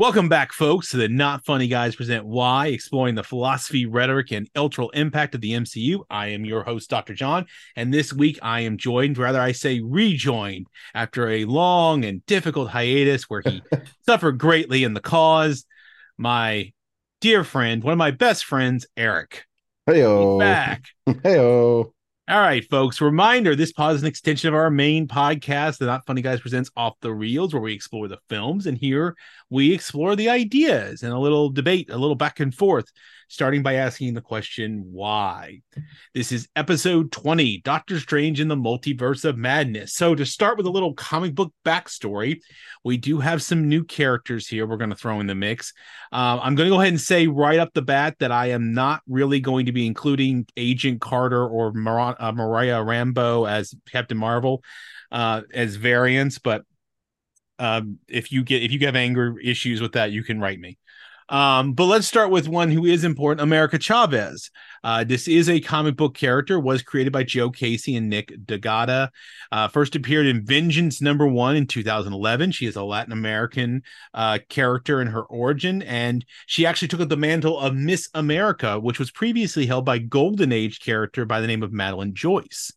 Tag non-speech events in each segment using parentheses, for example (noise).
Welcome back, folks, to the Not Funny Guys Present Why, exploring the philosophy, rhetoric, and ultra impact of the MCU. I am your host, Dr. John, and this week I am joined, rather, I say rejoined, after a long and difficult hiatus where he (laughs) suffered greatly in the cause. My dear friend, one of my best friends, Eric. Heyo. Back. (laughs) Heyo. All right, folks. Reminder this pod is an extension of our main podcast, The Not Funny Guys Presents Off the Reels, where we explore the films. And here we explore the ideas and a little debate, a little back and forth, starting by asking the question, why? This is episode 20 Doctor Strange in the Multiverse of Madness. So, to start with a little comic book backstory, we do have some new characters here we're going to throw in the mix. Uh, I'm going to go ahead and say right up the bat that I am not really going to be including Agent Carter or Mar- uh, Mariah Rambeau as Captain Marvel uh, as variants, but um, if you get if you have anger issues with that, you can write me. Um, but let's start with one who is important, America Chavez. Uh, this is a comic book character, was created by Joe Casey and Nick Dragotta. Uh, first appeared in Vengeance number one in 2011. She is a Latin American uh, character in her origin, and she actually took up the mantle of Miss America, which was previously held by Golden Age character by the name of Madeline Joyce.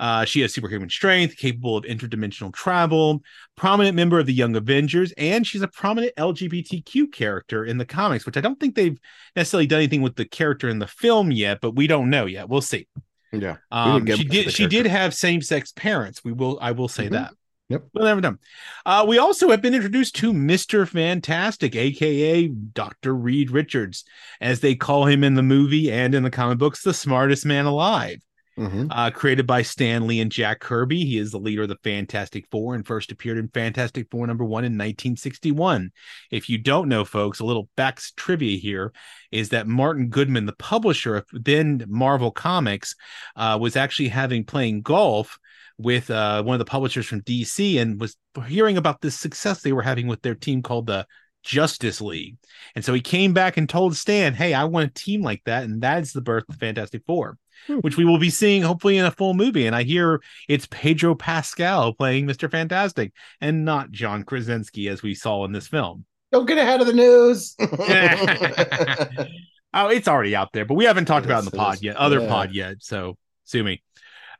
Uh, she has superhuman strength, capable of interdimensional travel, prominent member of the Young Avengers, and she's a prominent LGBTQ character in the comics, which I don't think they've necessarily done anything with the character in the film yet, but we don't know yet. We'll see. Yeah, um, she did. She did have same-sex parents. We will. I will say mm-hmm. that. Yep. We'll never done. Uh, we also have been introduced to Mr. Fantastic, aka Dr. Reed Richards, as they call him in the movie and in the comic books, the smartest man alive. Mm-hmm. Uh, created by Stan Lee and Jack Kirby. He is the leader of the Fantastic Four and first appeared in Fantastic Four number one in 1961. If you don't know, folks, a little back trivia here is that Martin Goodman, the publisher of then Marvel Comics, uh, was actually having playing golf with uh, one of the publishers from DC and was hearing about this success they were having with their team called the Justice League. And so he came back and told Stan, Hey, I want a team like that. And that's the birth of the Fantastic Four. Hmm. which we will be seeing hopefully in a full movie. And I hear it's Pedro Pascal playing Mr. Fantastic and not John Krasinski as we saw in this film. Don't get ahead of the news. (laughs) (laughs) oh, it's already out there, but we haven't talked about in the pod yet, other yeah. pod yet. So sue me.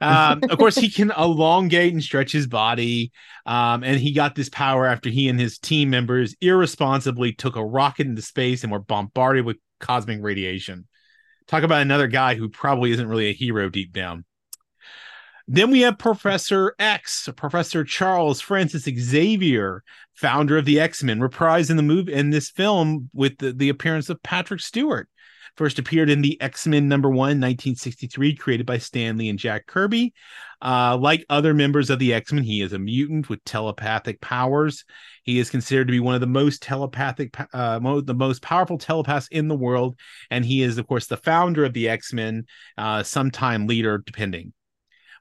um, of course, he (laughs) can elongate and stretch his body. Um, and he got this power after he and his team members irresponsibly took a rocket into space and were bombarded with cosmic radiation. Talk about another guy who probably isn't really a hero deep down. Then we have Professor X, Professor Charles Francis Xavier, founder of the X Men, reprised in the movie in this film with the, the appearance of Patrick Stewart. First appeared in the X Men number one, 1963, created by Stan Lee and Jack Kirby. Uh, like other members of the X Men, he is a mutant with telepathic powers. He is considered to be one of the most telepathic, uh, mo- the most powerful telepaths in the world. And he is, of course, the founder of the X Men, uh, sometime leader, depending.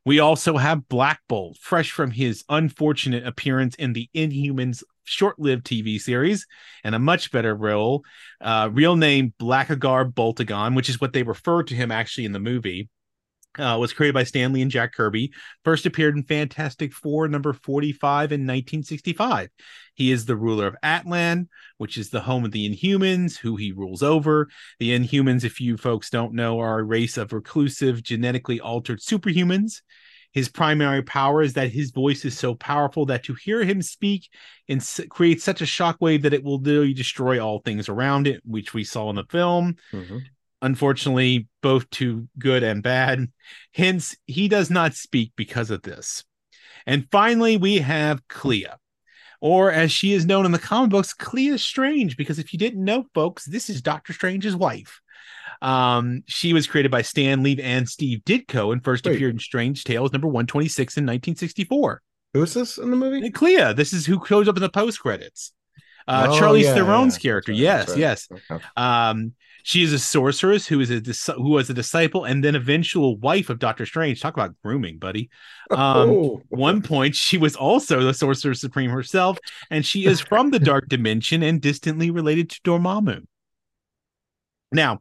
We also have Black Bolt, fresh from his unfortunate appearance in the Inhumans short-lived TV series and a much better role. Uh, real name Blackagar Boltagon, which is what they refer to him actually in the movie. Uh, was created by Stan Lee and Jack Kirby. First appeared in Fantastic Four number 45 in 1965. He is the ruler of Attilan, which is the home of the Inhumans, who he rules over. The Inhumans, if you folks don't know, are a race of reclusive, genetically altered superhumans. His primary power is that his voice is so powerful that to hear him speak and s- create such a shockwave that it will literally destroy all things around it, which we saw in the film. Mm-hmm. Unfortunately, both too good and bad. Hence, he does not speak because of this. And finally, we have Clea, or as she is known in the comic books, Clea Strange, because if you didn't know, folks, this is Doctor Strange's wife. Um, she was created by Stan Lee and Steve Ditko and first Wait. appeared in Strange Tales number 126 in 1964. Who is this in the movie? And Clea. This is who shows up in the post credits. Uh, oh, Charlize yeah, Theron's yeah. character. Right, yes, right. yes. Okay. Um, she is a sorceress who is a dis- who was a disciple and then eventual wife of Doctor Strange. Talk about grooming, buddy. Um, oh. One point, she was also the sorcerer supreme herself, and she is from the (laughs) dark dimension and distantly related to Dormammu. Now,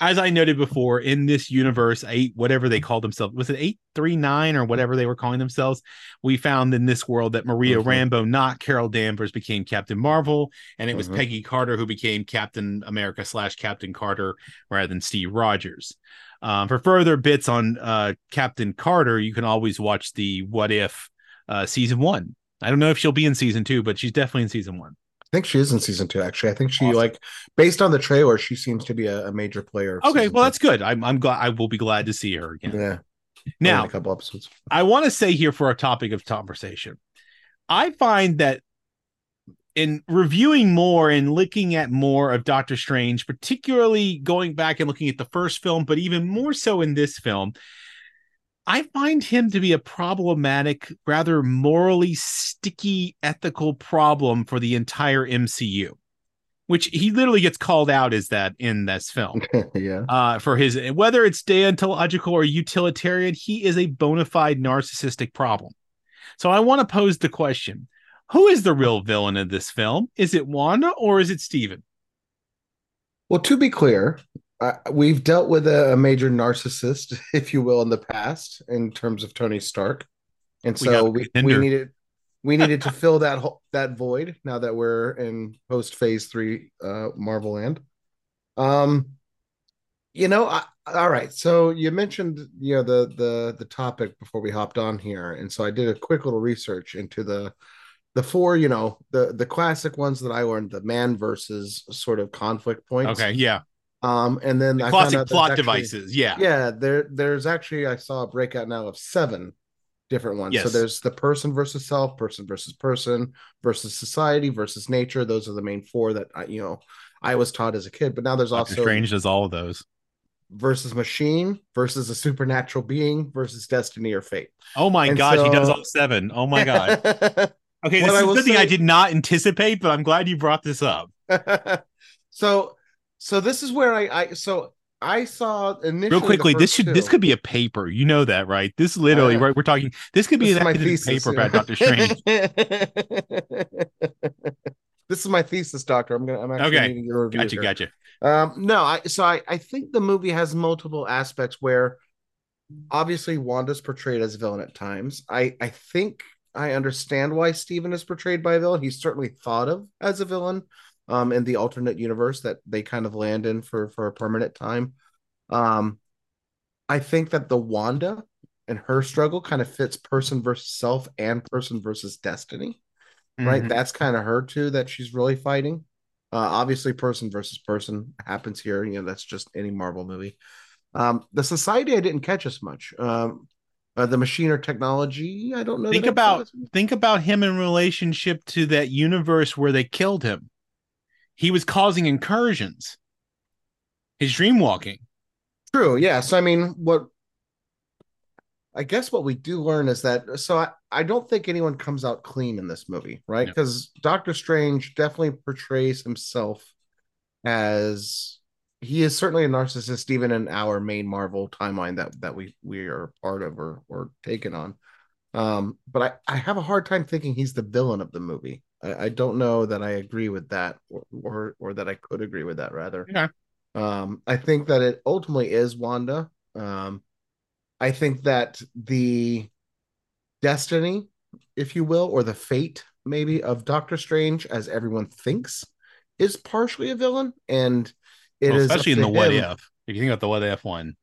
as I noted before, in this universe, eight whatever they called themselves was it eight three nine or whatever they were calling themselves. We found in this world that Maria Mhm. Rambeau, not Carol Danvers, became Captain Marvel, and it was Mhm. Peggy Carter who became Captain America slash Captain Carter rather than Steve Rogers. Um, for further bits on uh, Captain Carter, you can always watch the What If uh, season one. I don't know if she'll be in season two, but she's definitely in season one. I think she is in season two. Actually, I think she Awesome. like based on the trailer, she seems to be a, a major player. Okay, well two. that's good. I'm, I'm glad. I will be glad to see her again. yeah. Now, a couple episodes. I want to say here for our topic of conversation, I find that in reviewing more and looking at more of Doctor Strange, particularly going back and looking at the first film, but even more so in this film, I find him to be a problematic, rather morally sticky ethical problem for the entire MCU, which he literally gets called out as that in this film (laughs) yeah. uh, for his whether it's deontological or utilitarian, he is a bona fide narcissistic problem. So I want to pose the question: Who is the real villain of this film? Is it Wanda or is it Stephen? Well, to be clear, uh, we've dealt with a, a major narcissist, (laughs) if you will, in the past in terms of Tony Stark, and so a we, we needed we needed to (laughs) fill that ho- that void now that we're in post Phase Three uh, Marvel Land. Um, you know, I, all right. So you mentioned you know the the the topic before we hopped on here, and so I did a quick little research into the the four, you know, the the classic ones that I learned, the man versus sort of conflict points. Okay, yeah, Um, and then I found classic out plot actually- devices. Yeah, Yeah, there there's actually I saw a breakout now of seven different ones. So there's the person versus self, person versus person versus society versus nature. Those are the main four that I, you know I was taught as a kid. But now there's Doctor also Strange does all of those. versus machine versus a supernatural being versus destiny or fate. Oh my And gosh, he does so- all seven. Oh my god. (laughs) Okay, What this I is will something I did not anticipate, but I'm glad you brought this up. (laughs) so so this is where I I so I saw initially Real quickly, this should this could be a paper. You know that, right? This literally, Uh, right? We're talking. This could be This thesis paper yeah. about Doctor Strange. (laughs) this is my thesis, doctor. I'm gonna I'm actually Okay. needing your review. Gotcha, here. gotcha. Um, no, I so I I think the movie has multiple aspects where obviously Wanda's portrayed as a villain at times. I I think I understand why Stephen is portrayed by a villain. He's certainly thought of as a villain um in the alternate universe that they kind of land in for for a permanent time. Um I think that the Wanda and her struggle kind of fits person versus self and person versus destiny right? Mhm. That's kind of her too that she's really fighting. Uh, obviously, person versus person happens here. You know, that's just any Marvel movie. Um, the society I didn't catch as much. Um, uh, the machine or technology, I don't know. Think about think about him in relationship to that universe where they killed him. He was causing incursions. His dream walking. True. Yeah. So I mean, what I guess what we do learn is that so I, I don't think anyone comes out clean in this movie, right? No. Because Doctor Strange definitely portrays himself as he is certainly a narcissist, even in our main Marvel timeline that that we we are part of or or taken on. Um, but I, I have a hard time thinking he's the villain of the movie. I, I don't know that I agree with that or, or or that I could agree with that rather. Okay. Um, I think that it ultimately is Wanda. Um, I think that the destiny, if you will, or the fate maybe of Doctor Strange, as everyone thinks, is partially a villain, and it Well, is especially in the what him- if. If you think about the what if one.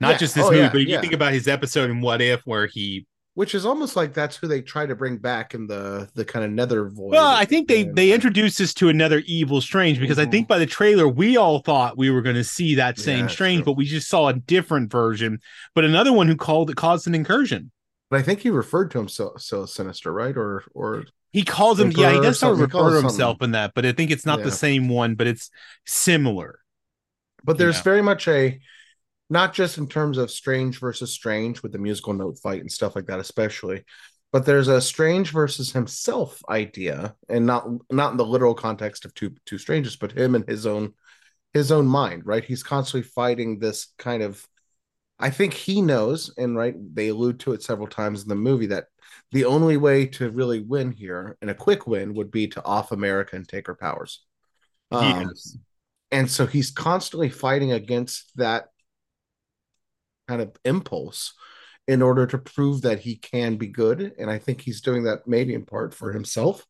Not Yeah. just this Oh, movie, yeah, but if you think about his episode in What If where he which is almost like that's who they try to bring back in the the kind of nether void. Well, I think they they introduced us to another evil Strange because I Mhm. think by the trailer we all thought we were going to see that same Yeah, Strange, true. but we just saw a different version. But another one who called it caused an incursion. But I think he referred to him so so sinister, right? Or or He calls him, yeah, he does sort of refer to himself something. in that, but I think it's not Yeah. the same one, but it's similar. but there's Yeah. very much a not just in terms of strange versus strange with the musical note fight and stuff like that especially but there's a strange versus himself idea and not not in the literal context of two two strangers but him and his own his own mind right he's constantly fighting this kind of i think he knows and right they allude to it several times in the movie that the only way to really win here and a quick win would be to off america and take her powers um, yes. and so he's constantly fighting against that kind of impulse in order to prove that he can be good. And i think he's doing that maybe in part for himself.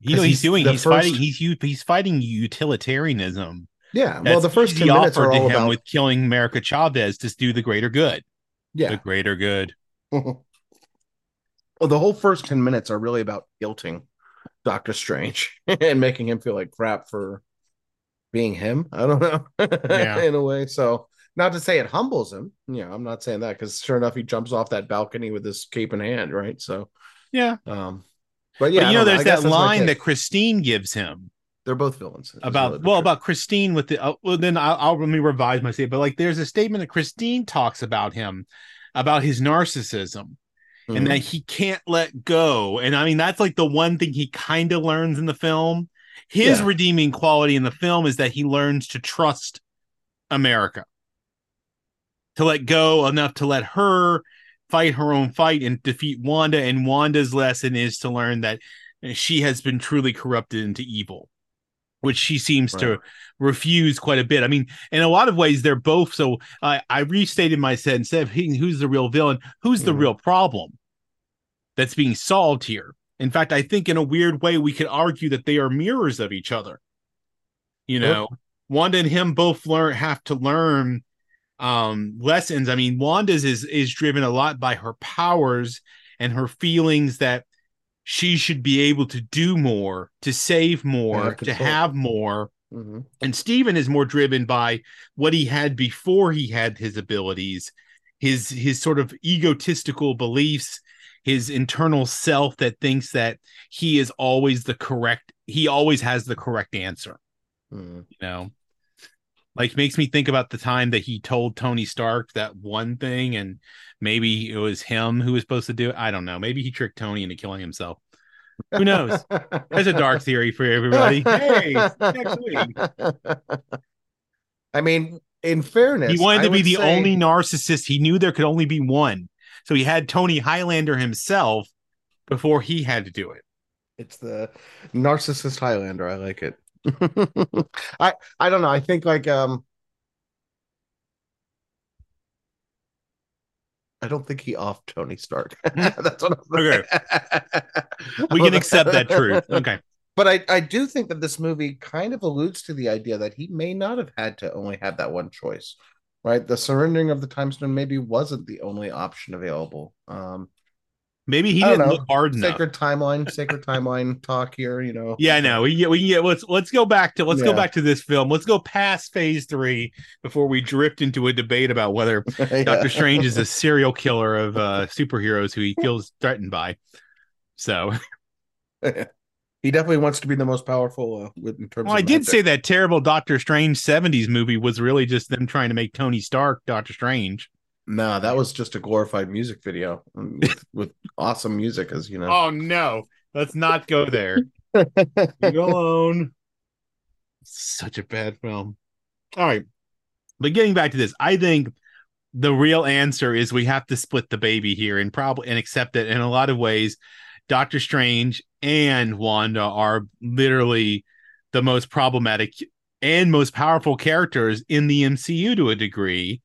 You know he's, he's doing he's first... fighting he's he's fighting utilitarianism. Yeah well the first 10 minutes are all about with killing america chavez to do the greater good. Yeah. The greater good. (laughs) Well the whole first 10 minutes are really about guilting doctor strange (laughs) and making him feel like crap for being him. I don't know. (laughs) Yeah. in a way so not to say it humbles him Yeah, i'm not saying that because sure enough he jumps off that balcony with his cape in hand right so yeah um but yeah, but you know, there's that line that Christine gives him. They're both villains. About well, about Christine with the uh, well, then I'll, I'll let me revise my statement. But like, there's a statement that Christine talks about him, about his narcissism, mm-hmm. and that he can't let go. And I mean, that's like the one thing he kind of learns in the film. His yeah. redeeming quality in the film is that he learns to trust America, to let go enough to let her fight her own fight and defeat Wanda. And Wanda's lesson is to learn that she has been truly corrupted into evil, which she seems right. to refuse quite a bit. I mean, in a lot of ways, they're both. So uh, I restated my sentence: of who's the real villain? Who's the mm. real problem that's being solved here? In fact, I think in a weird way, we could argue that they are mirrors of each other. You know, Wanda and him both learn have to learn um, lessons. I mean, Wanda's is is driven a lot by her powers and her feelings that she should be able to do more, to save more, to have more. Mm-hmm. And Stephen is more driven by what he had before he had his abilities, his his sort of egotistical beliefs, his internal self that thinks that he is always the correct, he always has the correct answer. Mm. You know, like makes me think about the time that he told Tony Stark that one thing and maybe it was him who was supposed to do it. I don't know. Maybe he tricked Tony into killing himself. Who knows? There's a dark theory for everybody. (laughs) Hey, next week. I mean, in fairness, he wanted to be the say... only narcissist. He knew there could only be one. So he had Tony Highlander himself before he had to do it. It's the narcissist Highlander. I like it. (laughs) I I don't know. I think like um I don't think he off Tony Stark. (laughs) That's what I'm okay. we can accept that truth. (laughs) Okay. But I, I do think that this movie kind of alludes to the idea that he may not have had to only have that one choice, right? The surrendering of the time stone maybe wasn't the only option available. Um, Maybe he didn't know. look hard enough. Sacred timeline, sacred timeline talk here. You know. Yeah, I know. We we get let's let's go back to let's yeah. go back to this film. Let's go past Phase Three before we drift into a debate about whether (laughs) yeah. Doctor Strange is a serial killer of uh, superheroes who he feels threatened by. So. (laughs) he definitely wants to be the most powerful uh, in terms. Well, I did say that terrible Doctor Strange '70s movie was really just them trying to make Tony Stark Doctor Strange. No, that was just a glorified music video with, (laughs) with awesome music, as you know. Oh no, let's not go there. (laughs) alone. Such a bad film. All right, but getting back to this, I think the real answer is we have to split the baby here and probably and accept that in a lot of ways, Doctor Strange and Wanda are literally the most problematic and most powerful characters in the MCU to a degree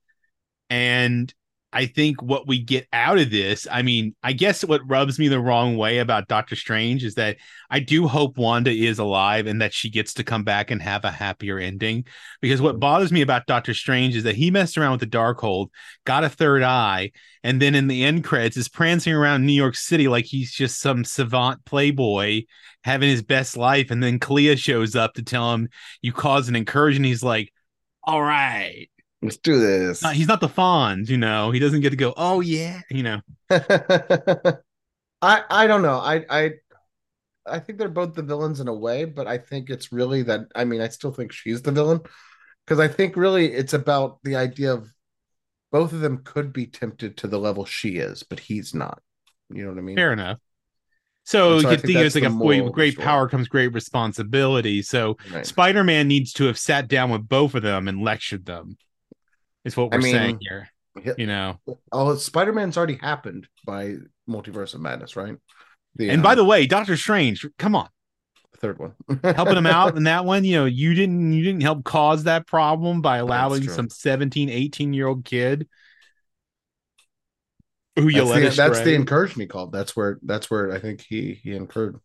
and I think what we get out of this, I mean, I guess what rubs me the wrong way about Doctor Strange is that I do hope Wanda is alive and that she gets to come back and have a happier ending. Because what bothers me about Doctor Strange is that he messed around with the Darkhold, got a third eye, and then in the end credits is prancing around New York City like he's just some savant playboy having his best life. And then Clea shows up to tell him, You caused an incursion. He's like, All right Let's do this. he's not the Fonz, you know. He doesn't get to go. Oh yeah, you know. (laughs) I I don't know. I I I think they're both the villains in a way, but I think it's really that. I mean, I still think she's the villain because I think really it's about the idea of both of them could be tempted to the level she is, but he's not. You know what I mean? Fair enough. So, so you think it's like a great power comes great responsibility. So right. Spider Man needs to have sat down with both of them and lectured them is what we're I mean, saying here. You know, oh, Spider Man's already happened by Multiverse of Madness, right? The, and um, by the way, Doctor Strange, come on, third one. (laughs) helping him out in that one. You know, you didn't you didn't help cause that problem by allowing some 17, 18 year old kid who you that's let the, That's the incursion he called. That's where that's where I think he he incurred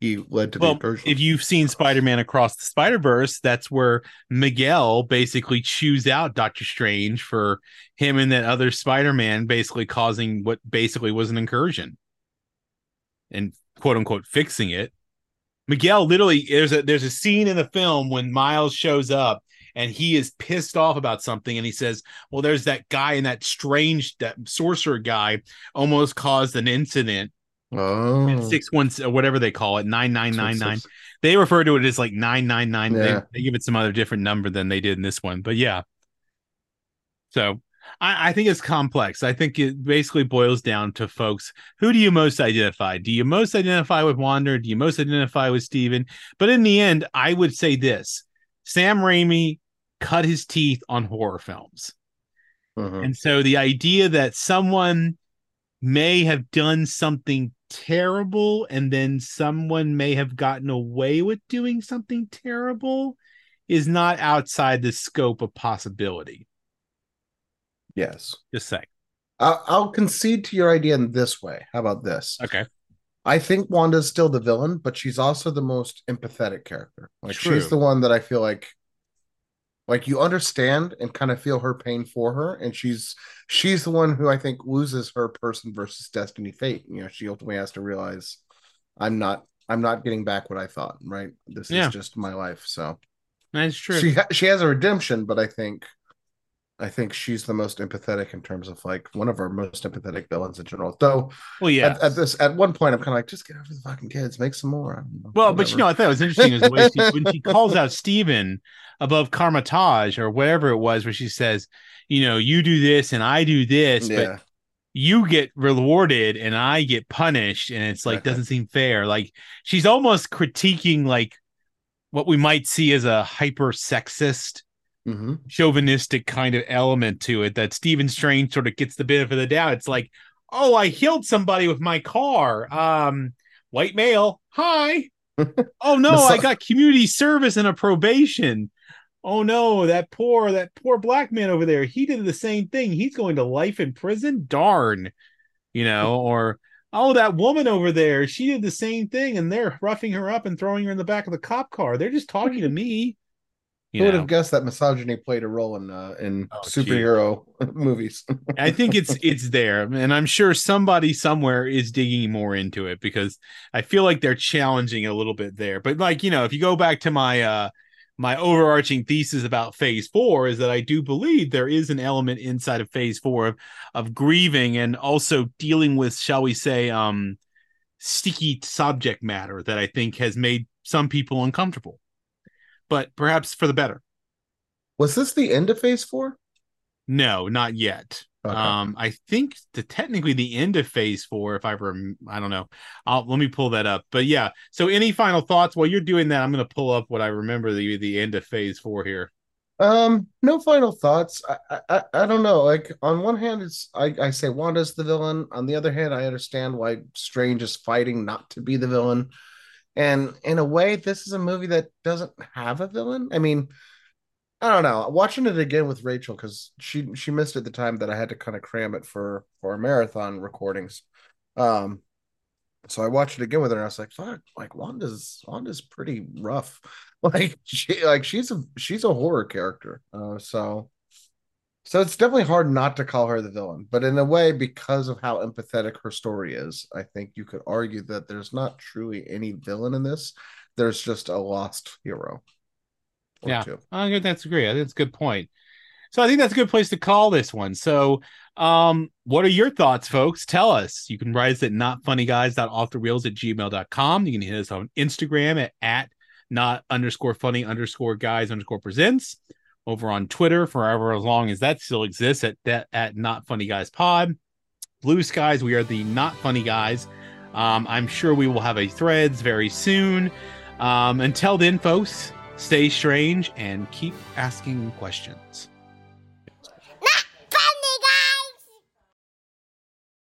he led to well, the incursion. If you've seen Spider-Man Across the Spider-Verse, that's where Miguel basically chews out Doctor Strange for him and that other Spider-Man basically causing what basically was an incursion and quote unquote fixing it. Miguel literally there's a there's a scene in the film when Miles shows up and he is pissed off about something and he says, "Well, there's that guy and that strange that sorcerer guy almost caused an incident Oh, six one whatever they call it nine nine nine nine. They refer to it as like nine nine nine. They, they give it some other different number than they did in this one, but yeah. So I, I, think it's complex. I think it basically boils down to folks. Who do you most identify? Do you most identify with Wanda? Do you most identify with Stephen? But in the end, I would say this: Sam Raimi cut his teeth on horror films, uh-huh. and so the idea that someone may have done something terrible and then someone may have gotten away with doing something terrible is not outside the scope of possibility. Yes. Just say. I'll, I'll concede to your idea in this way. How about this? Okay. I think Wanda's still the villain, but she's also the most empathetic character. Like True. she's the one that I feel like like you understand and kind of feel her pain for her and she's she's the one who i think loses her person versus destiny fate. You know she ultimately has to realize i'm not i'm not getting back what i thought right? This yeah. is just my life so. That's true. She ha- she has a redemption but i think I think she's the most empathetic in terms of like one of our most empathetic villains in general. Though, well, yeah, at, at this at one point, I'm kind of like, just get over the fucking kids, make some more. Know, well, whatever. but you know, I thought it was interesting is the way she, when she (laughs) calls out Stephen above Kamar-Taj or whatever it was, where she says, you know, you do this and I do this, yeah. but you get rewarded and I get punished, and it's like doesn't seem fair. Like she's almost critiquing like what we might see as a hyper sexist mm-hmm. chauvinistic kind of element to it that Stephen Strange sort of gets the benefit of the doubt. It's like, oh, I killed somebody with my car. Um, white male. Hi. (laughs) oh no, I got community service and a probation. Oh no, that poor that poor black man over there. He did the same thing. He's going to life in prison. Darn. You know, (laughs) or oh, that woman over there, she did the same thing and they're roughing her up and throwing her in the back of the cop car. They're just talking to me. Who would have guessed that misogyny played a role in uh, in oh, superhero (laughs) movies? I think it's (laughs) it's there, and I'm sure somebody somewhere is digging more into it because I feel like they're challenging a little bit there. But like you know, if you go back to my uh my overarching thesis about Phase Four is that I do believe there is an element inside of Phase Four of of grieving and also dealing with, shall we say, um, sticky subject matter that I think has made some people uncomfortable but perhaps for the better. Was this the end of phase four? No, not yet. Okay. Um, I think the technically the end of phase four, if I rem- I don't know. I'll let me pull that up. But yeah, so any final thoughts while you're doing that? I'm gonna pull up what I remember the the end of phase four here. Um, no final thoughts. I, I I don't know. Like on one hand, it's I, I say Wanda's the villain. On the other hand, I understand why Strange is fighting not to be the villain. And in a way, this is a movie that doesn't have a villain. I mean, I don't know. Watching it again with Rachel because she she missed it the time that I had to kind of cram it for for marathon recordings. Um, so I watched it again with her, and I was like, "Fuck!" Like Wanda's Wanda's pretty rough. (laughs) Like she like she's a she's a horror character. Uh, so so it's definitely hard not to call her the villain, but in a way, because of how empathetic her story is, I think you could argue that there's not truly any villain in this. There's just a lost hero. Yeah, two. I think that's great. I think that's a good point. So I think that's a good place to call this one. So, um, what are your thoughts, folks? Tell us. You can write us at notfunnyguys.offthereels at gmail.com. You can hit us on Instagram at, at not underscore funny underscore guys underscore presents over on Twitter forever as long as that still exists at that at Not Funny Guys Pod. Blue Skies, we are the Not Funny Guys. Um, I'm sure we will have a threads very soon. Um, until then, folks, stay strange and keep asking questions.